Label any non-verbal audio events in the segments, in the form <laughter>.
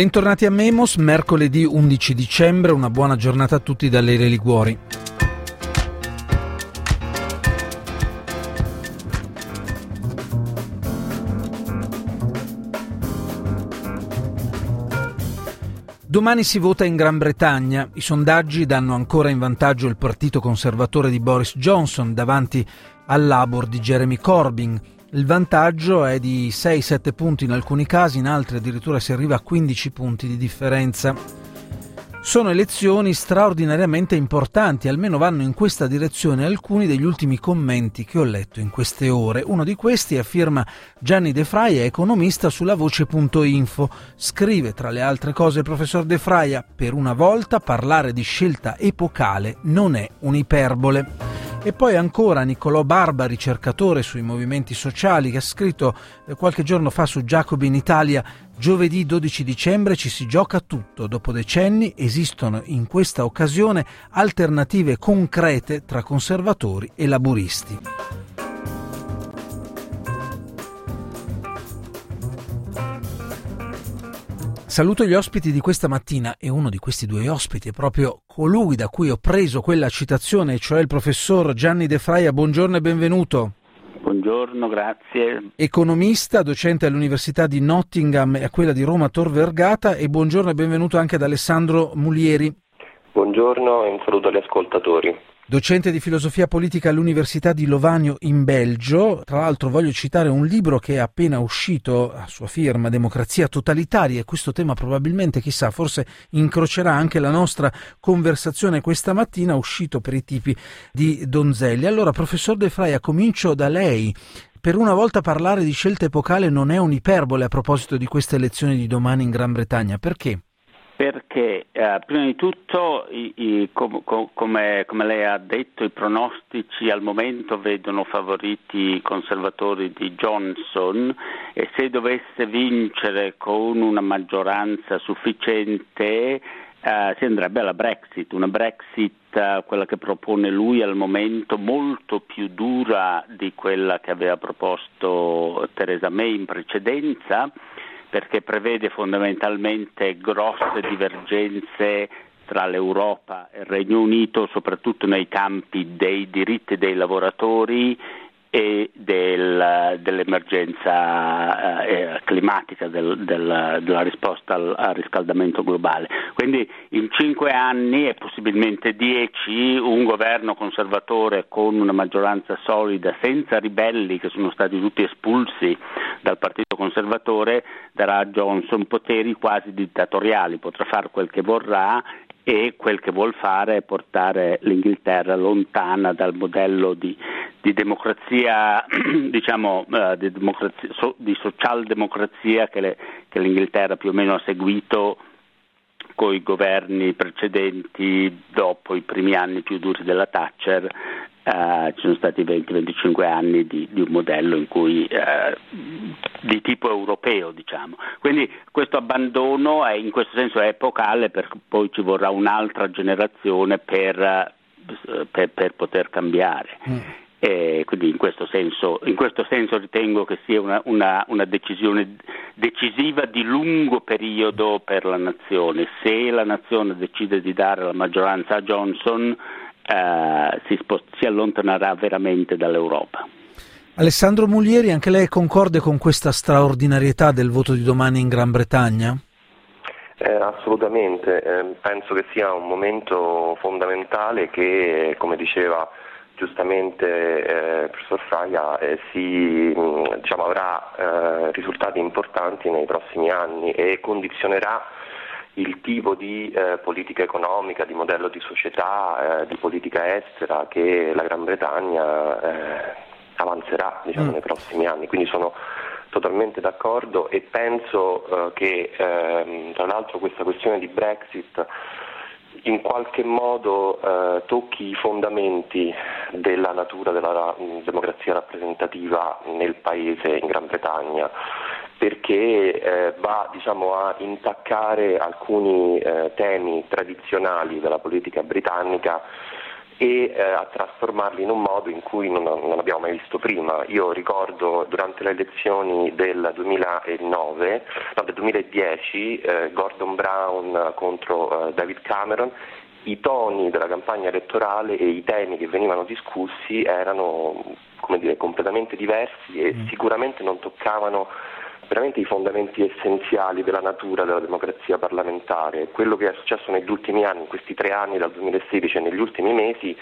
Bentornati a Memos, mercoledì 11 dicembre, una buona giornata a tutti da Lele Liguori. Domani si vota in Gran Bretagna. I sondaggi danno ancora in vantaggio il partito conservatore di Boris Johnson davanti al Labour di Jeremy Corbyn. Il vantaggio è di 6-7 punti in alcuni casi, in altri addirittura si arriva a 15 punti di differenza. Sono elezioni straordinariamente importanti, almeno vanno in questa direzione alcuni degli ultimi commenti che ho letto in queste ore. Uno di questi afferma Gianni De Fraia, economista sulla voce.info. Scrive tra le altre cose il professor De Fraia, per una volta parlare di scelta epocale non è un'iperbole. E poi ancora Niccolò Barba, ricercatore sui movimenti sociali, che ha scritto eh, qualche giorno fa su Giacobi in Italia Giovedì 12 dicembre ci si gioca tutto. Dopo decenni esistono in questa occasione alternative concrete tra conservatori e laburisti. Saluto gli ospiti di questa mattina e uno di questi due ospiti è proprio colui da cui ho preso quella citazione, cioè il professor Gianni De Fraia. Buongiorno e benvenuto. Buongiorno, grazie. Economista, docente all'Università di Nottingham e a quella di Roma Tor Vergata e buongiorno e benvenuto anche ad Alessandro Mulieri. Buongiorno e un saluto agli ascoltatori docente di filosofia politica all'Università di Lovanio in Belgio. Tra l'altro voglio citare un libro che è appena uscito a sua firma, Democrazia totalitaria, e questo tema probabilmente, chissà, forse incrocerà anche la nostra conversazione questa mattina, uscito per i tipi di Donzelli. Allora, professor De Fraia, comincio da lei. Per una volta parlare di scelta epocale non è un'iperbole a proposito di queste elezioni di domani in Gran Bretagna. Perché? Perché eh, prima di tutto, i, i, com, com, come, come, lei ha detto, i pronostici al momento vedono favoriti i conservatori di Johnson e se dovesse vincere con una maggioranza sufficiente eh, si andrebbe alla Brexit, una Brexit, eh, quella che propone lui al momento, molto più dura di quella che aveva proposto Theresa May in precedenza perché prevede fondamentalmente grosse divergenze tra l'Europa e il Regno Unito, soprattutto nei campi dei diritti dei lavoratori e del, dell'emergenza eh, climatica, del, del, della risposta al, al, riscaldamento globale. Quindi in cinque anni e possibilmente dieci un governo conservatore con una maggioranza solida, senza ribelli che sono stati tutti espulsi dal Partito Conservatore, darà a Johnson poteri quasi dittatoriali, potrà fare quel che vorrà e quel che vuol fare è portare l'Inghilterra lontana dal modello di, di democrazia, <clears throat> diciamo, uh, di, democrazia, so, di socialdemocrazia che, le, che l'Inghilterra più o meno ha seguito con i governi precedenti dopo i primi anni più duri della Thatcher Uh, ci sono stati 20-25 anni di, di, un modello in cui, uh, di tipo europeo, diciamo. Quindi questo abbandono è, in questo senso è epocale, perché poi ci vorrà un'altra generazione per, uh, per, per poter cambiare. Mm. E quindi in questo, senso, in questo, senso, ritengo che sia una, una, una decisione decisiva di lungo periodo per la nazione. Se la nazione decide di dare la maggioranza a Johnson, eh, si, spost- si allontanerà veramente dall'Europa. Alessandro Mulieri, anche lei concorde con questa straordinarietà del voto di domani in Gran Bretagna? Eh, assolutamente, eh, penso che sia un momento fondamentale che, come diceva giustamente eh, il professor Fraia, eh, si, diciamo, avrà eh, risultati importanti nei prossimi anni e condizionerà il tipo di eh, politica economica, di modello di società, eh, di politica estera che la Gran Bretagna eh, avanzerà diciamo, mm. nei prossimi anni. Quindi sono totalmente d'accordo e penso eh, che ehm, tra l'altro questa questione di Brexit in qualche modo eh, tocchi i fondamenti della natura della democrazia rappresentativa nel paese in Gran Bretagna perché eh, va diciamo, a intaccare alcuni eh, temi tradizionali della politica britannica e eh, a trasformarli in un modo in cui non, non, abbiamo mai visto prima. Io ricordo durante le elezioni del 2009, no, del 2010, eh, Gordon Brown contro eh, David Cameron, i toni della campagna elettorale e i temi che venivano discussi erano dire, completamente diversi e mm. sicuramente non toccavano veramente i fondamenti essenziali della natura della democrazia parlamentare. Quello che è successo negli ultimi anni, in questi tre anni dal 2016 e negli ultimi mesi,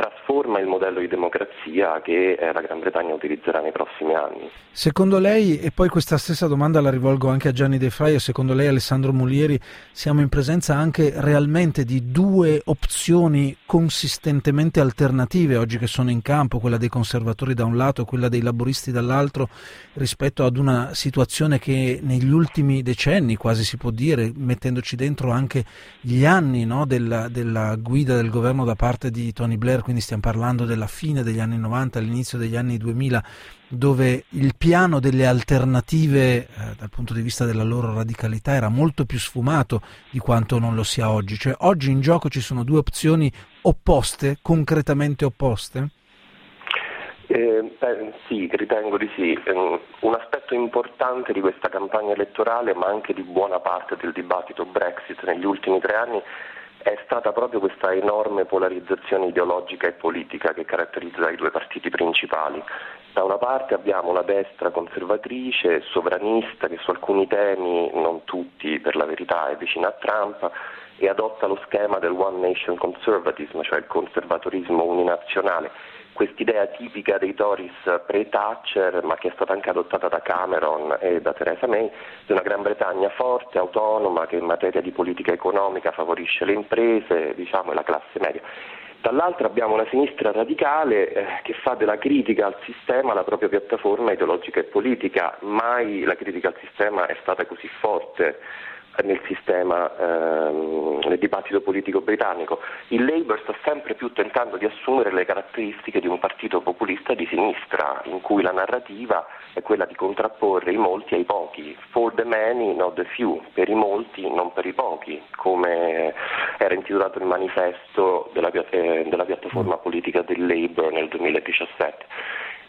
trasforma il modello di democrazia che eh, la Gran Bretagna utilizzerà nei prossimi anni. Secondo lei, e poi questa stessa domanda la rivolgo anche a Gianni De Fraia, secondo lei Alessandro Mulieri, siamo in presenza anche realmente di due opzioni consistentemente alternative oggi che sono in campo, quella dei conservatori da un lato e quella dei laboristi dall'altro, rispetto ad una situazione che negli ultimi decenni, quasi si può dire, mettendoci dentro anche gli anni no, della, della guida del governo da parte di Tony Blair, quindi stiamo parlando della fine degli anni 90, all'inizio degli anni 2000, dove il piano delle alternative eh, dal punto di vista della loro radicalità era molto più sfumato di quanto non lo sia oggi. Cioè oggi in gioco ci sono due opzioni opposte, concretamente opposte? Eh, beh, sì, ritengo di sì. Eh, un aspetto importante di questa campagna elettorale, ma anche di buona parte del dibattito Brexit negli ultimi tre anni, è stata proprio questa enorme polarizzazione ideologica e politica che caratterizza i due partiti principali. Da una parte abbiamo la destra conservatrice, sovranista, che su alcuni temi, non tutti per la verità, è vicina a Trump e adotta lo schema del One Nation Conservatism, cioè il conservatorismo uninazionale quest'idea tipica dei Tories pre-Thatcher, ma che è stata anche adottata da Cameron e da Theresa May, di una Gran Bretagna forte, autonoma, che in materia di politica economica favorisce le imprese diciamo, e la classe media. Dall'altra abbiamo una sinistra radicale eh, che fa della critica al sistema la propria piattaforma ideologica e politica. Mai la critica al sistema è stata così forte nel sistema, ehm, nel dibattito politico britannico. Il Labour sta sempre più tentando di assumere le caratteristiche di un partito populista di sinistra, in cui la narrativa è quella di contrapporre i molti ai pochi, for the many, not the few, per i molti, non per i pochi, come era intitolato il manifesto della, eh, della piattaforma politica del Labour nel 2017.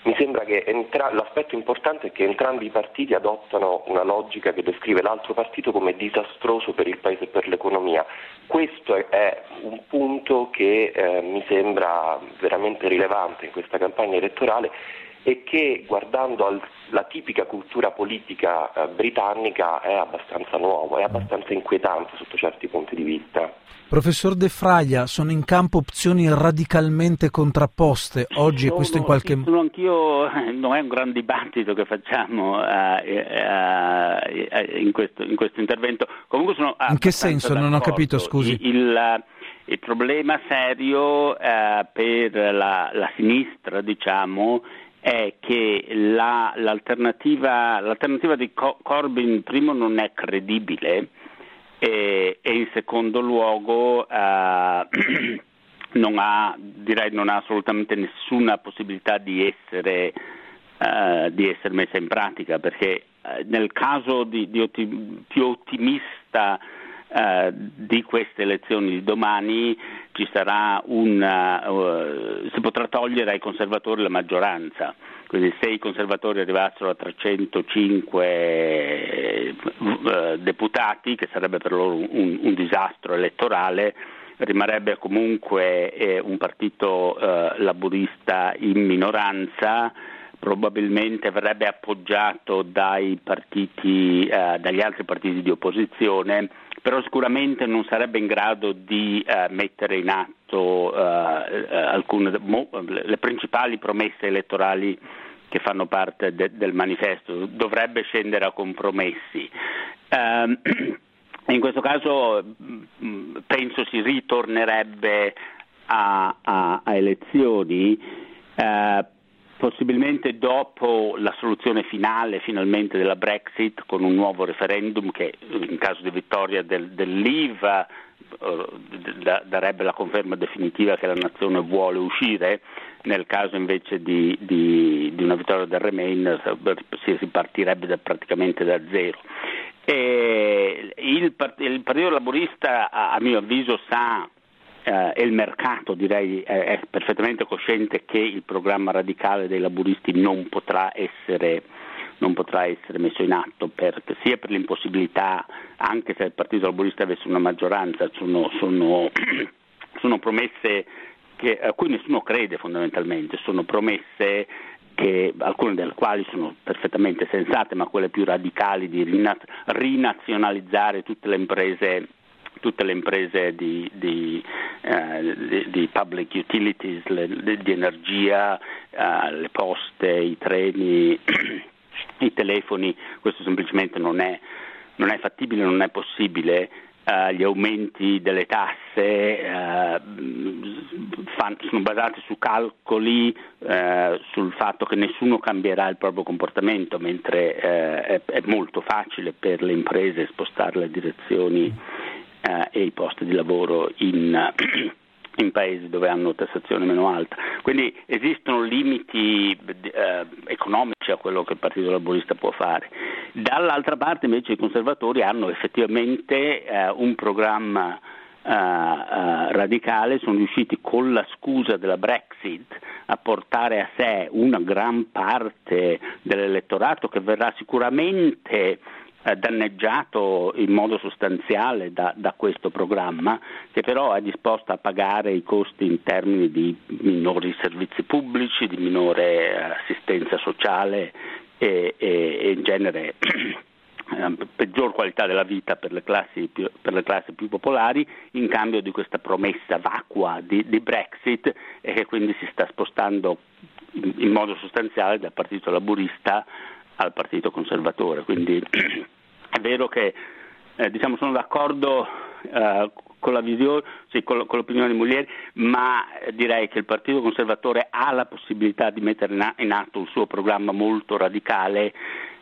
Mi sembra che entra- l'aspetto importante è che entrambi i partiti adottano una logica che descrive l'altro partito come disastroso per il Paese e per l'economia. Questo è un punto che eh, mi sembra veramente rilevante in questa campagna elettorale e che guardando alla tipica cultura politica eh, britannica è abbastanza nuovo, è abbastanza inquietante sotto certi punti di vista. Professor De Fraglia, sono in campo opzioni radicalmente contrapposte oggi sono, e questo in qualche modo... anch'io, <laughs> non è un gran dibattito che facciamo uh, uh, in, questo, in, questo, intervento. Comunque sono in che senso? D'accordo. Non ho capito, scusi. Il, il problema serio uh, per la, la sinistra, diciamo, è che la, l'alternativa, l'alternativa, di Corbyn primo non è credibile e, e in secondo luogo eh, <clears throat> non, ha, direi, non ha assolutamente nessuna possibilità di essere, eh, di essere messa in pratica perché eh, nel caso di, di otti, più ottimista Uh, di queste elezioni di domani ci sarà un, uh, si potrà togliere ai conservatori la maggioranza, quindi se i conservatori arrivassero a 305 uh, deputati, che sarebbe per loro un, un disastro elettorale, rimarrebbe comunque eh, un partito laburista in minoranza probabilmente verrebbe appoggiato partiti, eh, dagli altri partiti di opposizione però sicuramente non sarebbe in grado di eh, mettere in atto eh, eh alcune, mo, le principali promesse elettorali che fanno parte de, del manifesto, dovrebbe scendere a compromessi. Um, in questo caso mm, penso si ritornerebbe a, a, a elezioni. Uh, possibilmente dopo la soluzione finale finalmente della Brexit con un nuovo referendum che in caso di vittoria del, del Leave eh, darebbe la conferma definitiva che la nazione vuole uscire, nel caso invece di, di, di una vittoria del Remain si ripartirebbe da, praticamente da zero. Il, il Partito Laborista a, a mio avviso sa eh, e il mercato direi è, è, perfettamente cosciente che il programma radicale dei laburisti non potrà essere, non potrà essere messo in atto per, sia per l'impossibilità, anche se il Partito Laburista avesse una maggioranza, sono, sono, <clears throat> sono promesse che, a cui nessuno crede fondamentalmente, sono promesse che, alcune delle quali sono perfettamente sensate, ma quelle più radicali di rinazionalizzare tutte le imprese tutte le imprese di, di, eh, di, di public utilities, le, di energia, eh, le poste, i treni, <clears throat> i telefoni, questo semplicemente non è, non è fattibile, non è possibile. Uh, gli aumenti delle tasse uh, fan, sono basati su calcoli uh, sul fatto che nessuno cambierà il proprio comportamento, mentre è, è, molto facile per le imprese spostare le direzioni eh, e i posti di lavoro in, <clears throat> in, paesi dove hanno tassazione meno alta. Quindi esistono limiti eh, economici a quello che il Partito Laborista può fare. Dall'altra parte invece i conservatori hanno effettivamente eh, un programma Uh, uh, radicale sono riusciti con la scusa della Brexit a portare a sé una gran parte dell'elettorato che verrà sicuramente eh, danneggiato in modo sostanziale da, da, questo programma, che però è disposto a pagare i costi in termini di minori servizi pubblici, di minore eh, assistenza sociale e, e, e in genere <clears throat> eh, peggior qualità della vita per le, più, per le, classi più, popolari in cambio di questa promessa vacua di, di Brexit e che quindi si sta spostando in, in modo sostanziale dal partito laburista al partito conservatore. Quindi <clears throat> è vero che eh, diciamo, sono d'accordo eh, con, visione, sì, con, con, l'opinione di Muglieri, ma direi che il Partito Conservatore ha la possibilità di mettere in atto un suo programma molto radicale,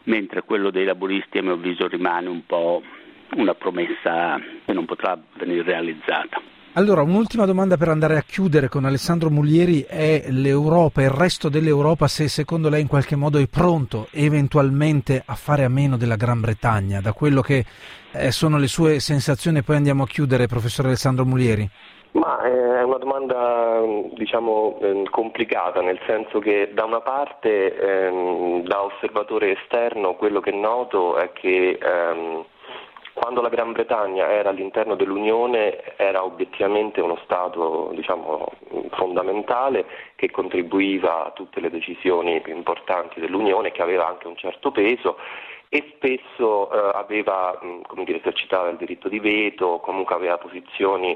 mentre quello dei laburisti a mio avviso rimane un po' una promessa che non potrà venire realizzata. Allora, un'ultima domanda per andare a chiudere con Alessandro Mulieri è l'Europa, il resto dell'Europa, se secondo lei in qualche modo è pronto eventualmente a fare a meno della Gran Bretagna, da quello che eh, sono le sue sensazioni, poi andiamo a chiudere, professore Alessandro Mulieri. Ma eh, è una domanda diciamo eh, complicata, nel senso che da una parte ehm, da osservatore esterno quello che noto è che ehm, quando la Gran Bretagna era all'interno dell'Unione era obiettivamente uno Stato diciamo, fondamentale che contribuiva a tutte le decisioni più importanti dell'Unione, che aveva anche un certo peso e spesso eh, aveva, dire, esercitava il diritto di veto, comunque aveva posizioni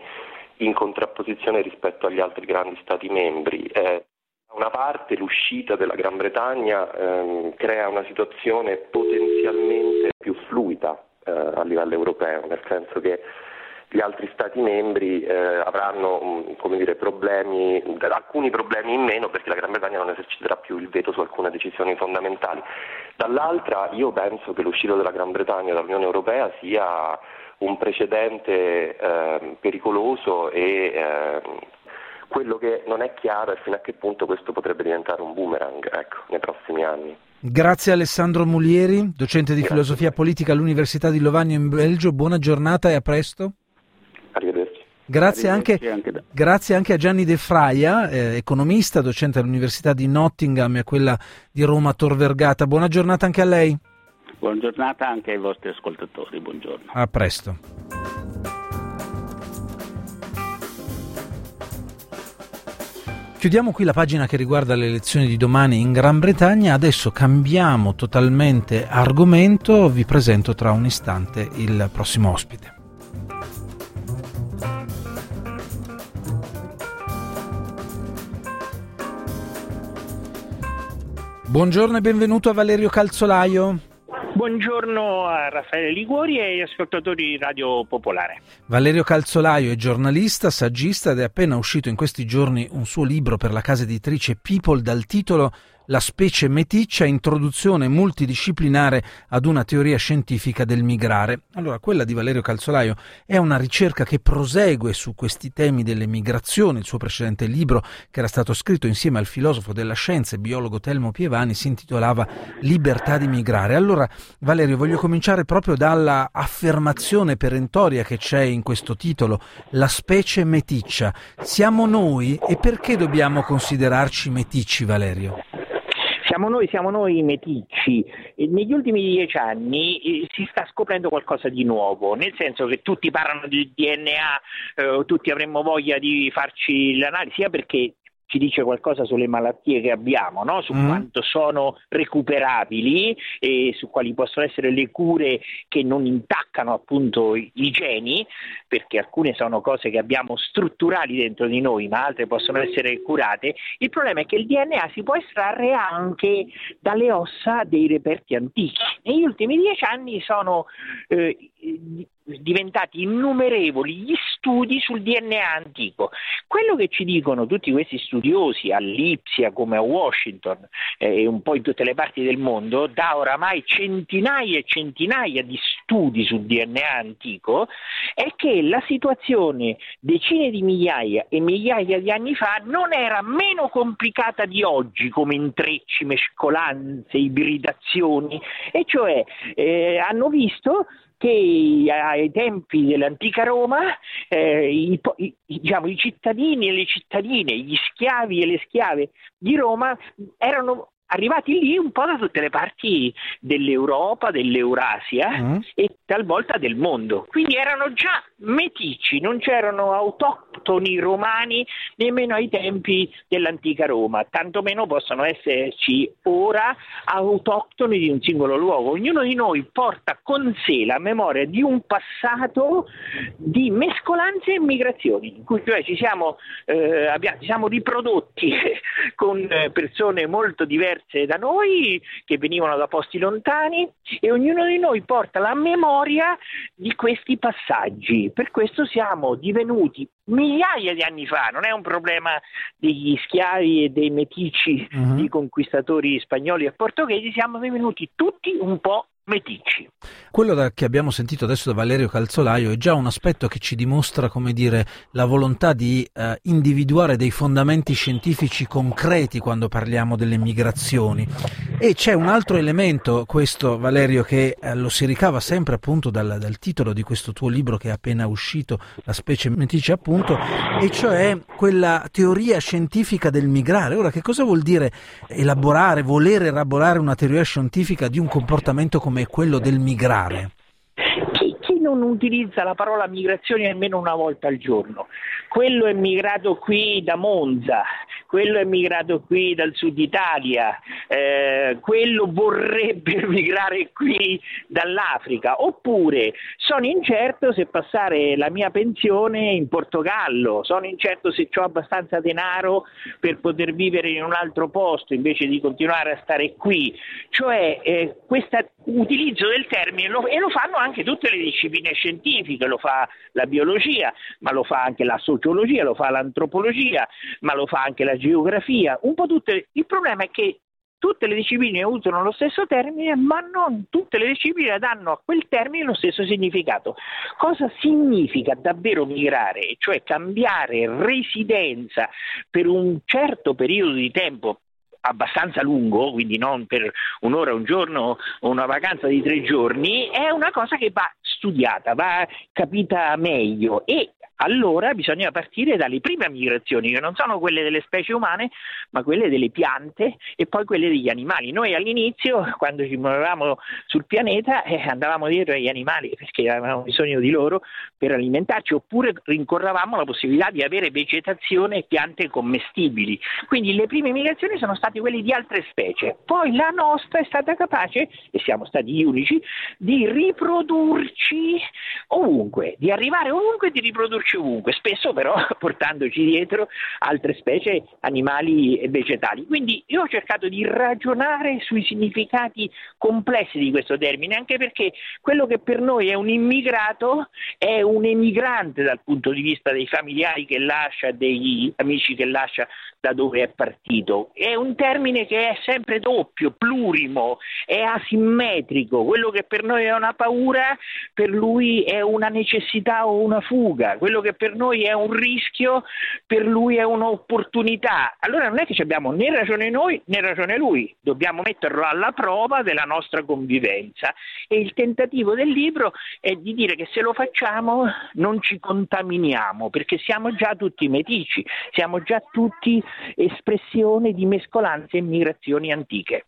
in contrapposizione rispetto agli altri grandi Stati membri. Eh, da una parte l'uscita della Gran Bretagna eh, crea una situazione potenzialmente più fluida eh, a livello europeo, nel senso che gli altri Stati membri eh, avranno dire, problemi, alcuni problemi in meno perché la Gran Bretagna non eserciterà più il veto su alcune decisioni fondamentali. Dall'altra io penso che l'uscita della Gran Bretagna dall'Unione Europea sia un precedente eh, pericoloso e eh, quello che non è chiaro è fino a che punto questo potrebbe diventare un boomerang ecco, nei prossimi anni. Grazie Alessandro Mulieri, docente di Grazie. filosofia politica all'Università di Lovagno in Belgio. Buona giornata e a presto. Arrivederci. Grazie, Arrivederci anche, anche grazie anche, a Gianni De Fraia, eh, economista, docente all'Università di Nottingham e a quella di Roma Tor Vergata. Buona giornata anche a lei. Buona giornata anche ai vostri ascoltatori. Buongiorno. A presto. Chiudiamo qui la pagina che riguarda le elezioni di domani in Gran Bretagna, adesso cambiamo totalmente argomento, vi presento tra un istante il prossimo ospite. Buongiorno e benvenuto a Valerio Calzolaio. Buongiorno a Raffaele Liguori e agli ascoltatori di Radio Popolare. Valerio Calzolaio è giornalista, saggista ed è appena uscito in questi giorni un suo libro per la casa editrice People dal titolo La specie meticcia, introduzione multidisciplinare ad una teoria scientifica del migrare. Allora, quella di Valerio Calzolaio è una ricerca che prosegue su questi temi delle migrazioni. Il suo precedente libro, che era stato scritto insieme al filosofo della scienza e biologo Telmo Pievani, si intitolava Libertà di migrare. Allora, Valerio, voglio cominciare proprio dalla affermazione perentoria che c'è in questo titolo, la specie meticcia. Siamo noi e perché dobbiamo considerarci meticci, Valerio? Siamo noi, siamo noi meticci. Negli ultimi dieci anni eh, si sta scoprendo qualcosa di nuovo, nel senso che tutti parlano di DNA, eh, tutti avremmo voglia di farci l'analisi, sia perché ci dice qualcosa sulle malattie che abbiamo, no? su mm. quanto sono recuperabili e su quali possono essere le cure che non intaccano appunto i, geni, perché alcune sono cose che abbiamo strutturali dentro di noi, ma altre possono essere curate. Il problema è che il DNA si può estrarre anche dalle ossa dei reperti antichi. Negli ultimi dieci anni sono eh, diventati innumerevoli gli studi sul DNA antico. Quello che ci dicono tutti questi studiosi all'Ipsia come a Washington eh, e un po' in tutte le parti del mondo, da oramai centinaia e centinaia di studi sul DNA antico, è che la situazione decine di migliaia e migliaia di anni fa non era meno complicata di oggi come intrecci, mescolanze, ibridazioni, e cioè eh, hanno visto che ai tempi dell'antica Roma eh, i, i, diciamo, i cittadini e le cittadine, gli schiavi e le schiave di Roma erano arrivati lì un po' da tutte le parti dell'Europa, dell'Eurasia mm. e talvolta del mondo. Quindi erano già metici, non c'erano autoctoni romani nemmeno ai tempi dell'antica Roma, tantomeno possono esserci ora autoctoni di un singolo luogo. Ognuno di noi porta con sé la memoria di un passato di mescolanze e migrazioni, in cui cioè ci siamo, eh, abbiamo, ci siamo riprodotti <laughs> con persone molto diverse diverse da noi, che venivano da posti lontani e ognuno di noi porta la memoria di questi passaggi. Per questo siamo divenuti migliaia di anni fa, non è un problema degli schiavi e dei meticci, uh-huh. di conquistatori spagnoli e portoghesi, siamo divenuti tutti un po' meticci. Quello da, che abbiamo sentito adesso da Valerio Calzolaio è già un aspetto che ci dimostra, come dire, la volontà di eh, individuare dei fondamenti scientifici concreti quando parliamo delle migrazioni. E c'è un altro elemento, questo Valerio, che eh, lo si ricava sempre appunto dal, dal, titolo di questo tuo libro che è appena uscito, La specie meticcia appunto, e cioè quella teoria scientifica del migrare. Ora, che cosa vuol dire elaborare, voler elaborare una teoria scientifica di un comportamento come come quello del migrare? Non utilizza la parola migrazione almeno una volta al giorno? Quello è migrato qui da Monza, quello è migrato qui dal sud Italia, eh, quello vorrebbe <laughs> migrare qui dall'Africa, oppure sono incerto se passare la mia pensione in Portogallo, sono incerto se ho abbastanza denaro per poter vivere in un altro posto invece di continuare a stare qui. Cioè eh, questo utilizzo del termine lo, e lo fanno anche tutte le discipline scientifiche, lo fa la biologia, ma lo fa anche la sociologia, lo fa l'antropologia, ma lo fa anche la geografia, un po' tutte. Il problema è che tutte le discipline usano lo stesso termine, ma non tutte le discipline danno a quel termine lo stesso significato. Cosa significa davvero migrare? Cioè cambiare residenza per un certo periodo di tempo abbastanza lungo, quindi non per un'ora, un giorno o una vacanza di tre giorni, è una cosa che va studiata, va capita meglio. E allora bisogna partire dalle prime migrazioni, che non sono quelle delle specie umane, ma quelle delle piante e poi quelle degli animali. Noi all'inizio, quando ci muovevamo sul pianeta, eh, andavamo dietro agli animali perché avevamo bisogno di loro per alimentarci, oppure rincorravamo la possibilità di avere vegetazione e piante commestibili. Quindi le prime migrazioni sono state quelle di altre specie. Poi la nostra è stata capace, e siamo stati gli unici, di riprodurci ovunque, di arrivare ovunque e di riprodurci nasce ovunque, spesso però <laughs> portandoci dietro altre specie animali e vegetali. Quindi io ho cercato di ragionare sui significati complessi di questo termine, anche perché quello che per noi è un immigrato è un emigrante dal punto di vista dei familiari che lascia, degli amici che lascia da dove è partito. È un termine che è sempre doppio, plurimo, è asimmetrico. Quello che per noi è una paura, per lui è una necessità o una fuga. Quello che per noi è un rischio, per lui è un'opportunità. Allora non è che abbiamo né ragione noi né ragione lui, dobbiamo metterlo alla prova della nostra convivenza. E il tentativo del libro è di dire che se lo facciamo non ci contaminiamo, perché siamo già tutti metici, siamo già tutti espressione di mescolanze e migrazioni antiche.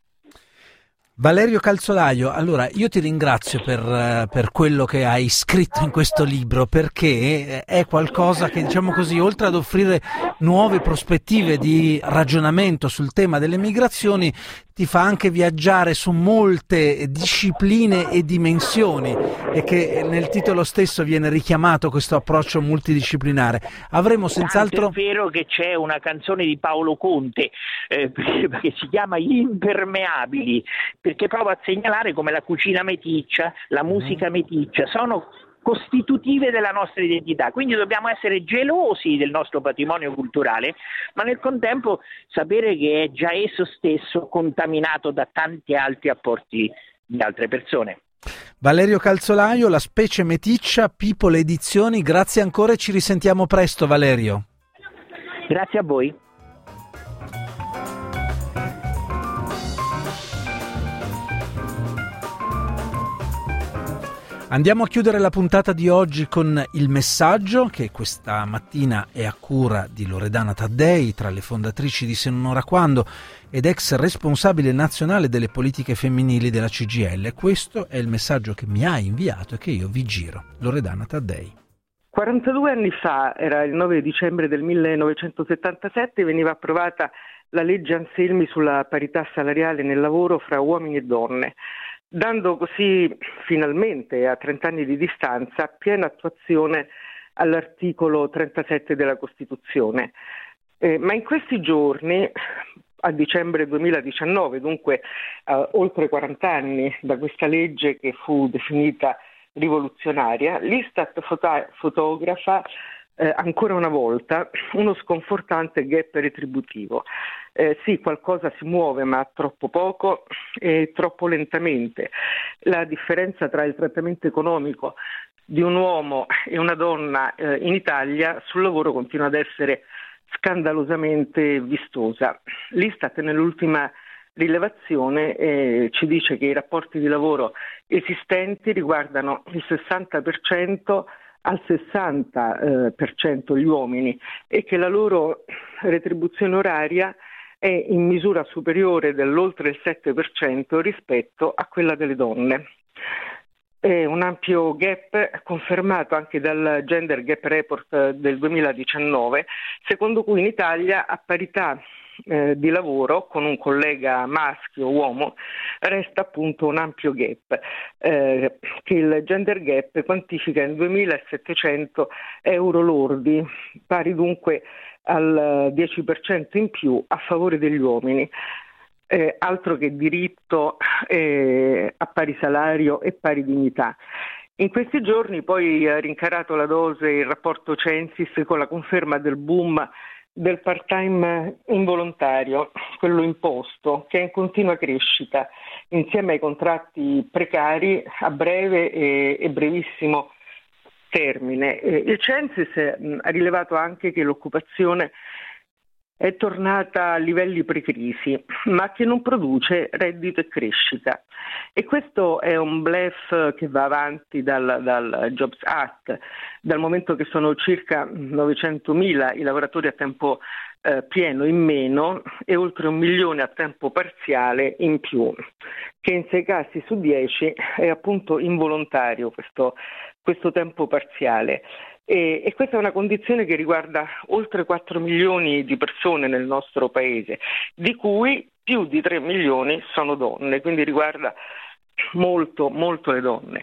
Valerio Calzolaio, allora io ti ringrazio per, eh, per, quello che hai scritto in questo libro perché è qualcosa che, diciamo così, oltre ad offrire nuove prospettive di ragionamento sul tema delle migrazioni, ti fa anche viaggiare su molte discipline e dimensioni e che nel titolo stesso viene richiamato questo approccio multidisciplinare. Avremo senz'altro... È vero che c'è una canzone di Paolo Conte eh, <laughs> che si chiama impermeabili, perché prova a segnalare come la cucina meticcia, la musica meticcia sono costitutive della nostra identità. Quindi dobbiamo essere gelosi del nostro patrimonio culturale, ma nel contempo sapere che è già esso stesso contaminato da tanti altri apporti di altre persone. Valerio Calzolaio, la specie meticcia, People Edizioni, grazie ancora e ci risentiamo presto Valerio. Grazie a voi. Andiamo a chiudere la puntata di oggi con il messaggio che questa mattina è a cura di Loredana Taddei, tra le fondatrici di Se non ora quando ed ex responsabile nazionale delle politiche femminili della CGL. Questo è il messaggio che mi ha inviato e che io vi giro. Loredana Taddei. 42 anni fa, era il 9 dicembre del 1977, veniva approvata la legge Anselmi sulla parità salariale nel lavoro fra uomini e donne dando così finalmente a 30 anni di distanza piena attuazione all'articolo 37 della Costituzione. Eh, ma in questi giorni, a dicembre 2019, dunque eh, oltre 40 anni da questa legge che fu definita rivoluzionaria, l'Istat foto- fotografa eh, ancora una volta uno sconfortante gap retributivo. Eh, sì, qualcosa si muove, ma troppo poco e troppo lentamente. La differenza tra il trattamento economico di un uomo e una donna eh, in Italia sul lavoro continua ad essere scandalosamente vistosa. L'Istat nell'ultima rilevazione eh, ci dice che i rapporti di lavoro esistenti riguardano il 60% al 60% eh, gli uomini e che la loro retribuzione oraria è in misura superiore dell'oltre il 7% rispetto a quella delle donne. È un ampio gap confermato anche dal Gender Gap Report del 2019, secondo cui in Italia a parità eh, di lavoro con un collega maschio uomo resta appunto un ampio gap eh, che il gender gap quantifica in 2.700 euro lordi, pari dunque al 10% in più a favore degli uomini. Eh, altro che diritto eh, a pari salario e pari dignità. In questi giorni poi ha rincarato la dose il rapporto Censis con la conferma del boom del part-time involontario, quello imposto, che è in continua crescita, insieme ai contratti precari a breve e, e brevissimo termine. Il Censis ha rilevato anche che l'occupazione è tornata a livelli precrisi, ma che non produce reddito e crescita. E questo è un blef che va avanti dal, dal Jobs Act, dal momento che sono circa 900.000 i lavoratori a tempo eh, pieno in meno e oltre un milione a tempo parziale in più, che in sei casi su dieci è appunto involontario questo, questo tempo parziale. E, e, questa è una condizione che riguarda oltre 4 milioni di persone nel nostro paese, di cui più di 3 milioni sono donne, quindi riguarda molto, molto le donne.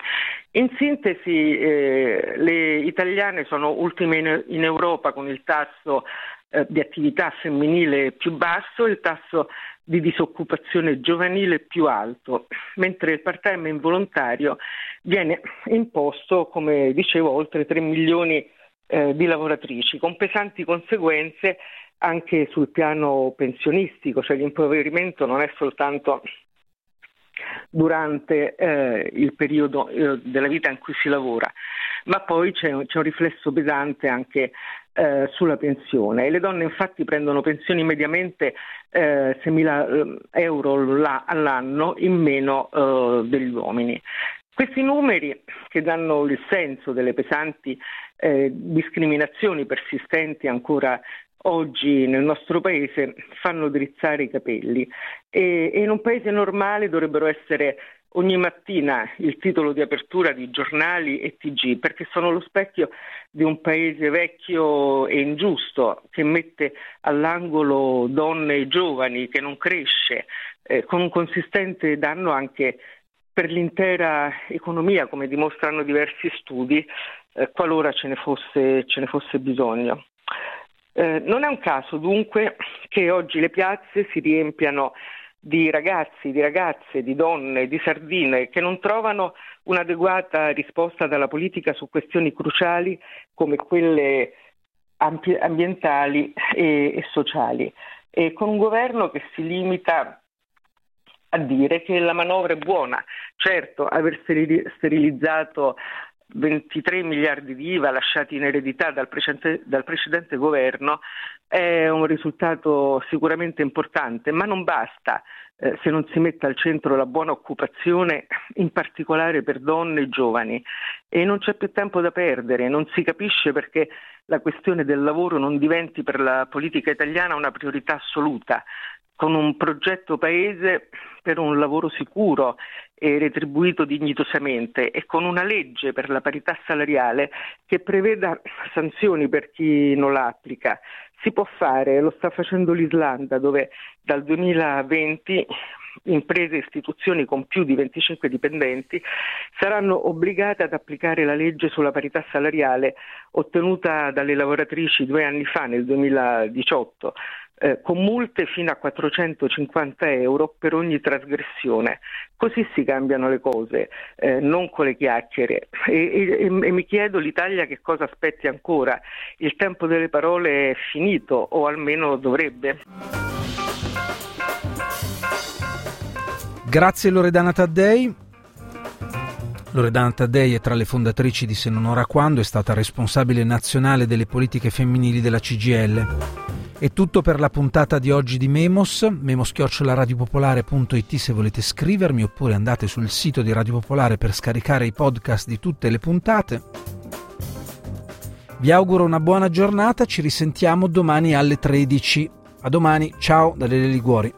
In sintesi, eh, le italiane sono ultime in, in Europa con il tasso eh, di attività femminile più basso, il tasso di disoccupazione giovanile più alto, mentre il part-time involontario viene imposto, come dicevo, oltre 3 milioni eh, di lavoratrici, con pesanti conseguenze anche sul piano pensionistico, cioè l'impoverimento non è soltanto durante eh, il periodo eh, della vita in cui si lavora, ma poi c'è, c'è un riflesso pesante anche eh, sulla pensione. E le donne infatti prendono pensioni mediamente eh, 6.000 eh, euro all'anno in meno eh, degli uomini. Questi numeri che danno il senso delle pesanti eh, discriminazioni persistenti ancora oggi nel nostro paese fanno drizzare i capelli e, e in un paese normale dovrebbero essere ogni mattina il titolo di apertura di giornali e TG, perché sono lo specchio di un paese vecchio e ingiusto che mette all'angolo donne e giovani, che non cresce, eh, con un consistente danno anche per l'intera economia, come dimostrano diversi studi, eh, qualora ce ne fosse, ce ne fosse bisogno. Eh, non è un caso dunque che oggi le piazze si riempiano di ragazzi, di ragazze, di donne, di sardine che non trovano un'adeguata risposta dalla politica su questioni cruciali come quelle ambientali e, e sociali. E con un governo che si limita a dire che la manovra è buona. Certo, aver sterilizzato 23 miliardi di IVA lasciati in eredità dal precedente, dal precedente, governo è un risultato sicuramente importante, ma non basta eh, se non si mette al centro la buona occupazione, in particolare per donne e giovani. E non c'è più tempo da perdere, non si capisce perché la questione del lavoro non diventi per la politica italiana una priorità assoluta con un progetto paese per un lavoro sicuro e retribuito dignitosamente e con una legge per la parità salariale che preveda sanzioni per chi non la applica. Si può fare, lo sta facendo l'Islanda dove dal 2020 imprese e istituzioni con più di 25 dipendenti saranno obbligate ad applicare la legge sulla parità salariale ottenuta dalle lavoratrici due anni fa, nel 2018 eh, con multe fino a 450 euro per ogni trasgressione. Così si cambiano le cose, eh, non con le chiacchiere. E, e, e, mi chiedo l'Italia che cosa aspetti ancora. Il tempo delle parole è finito, o almeno dovrebbe. Grazie Loredana Taddei. Loredana Taddei è tra le fondatrici di Se non ora quando, è stata responsabile nazionale delle politiche femminili della CGL. È tutto per la puntata di oggi di Memos, memos-radiopopolare.it se volete scrivermi oppure andate sul sito di Radio Popolare per scaricare i podcast di tutte le puntate. Vi auguro una buona giornata, ci risentiamo domani alle 13. A domani, ciao da Lele Liguori.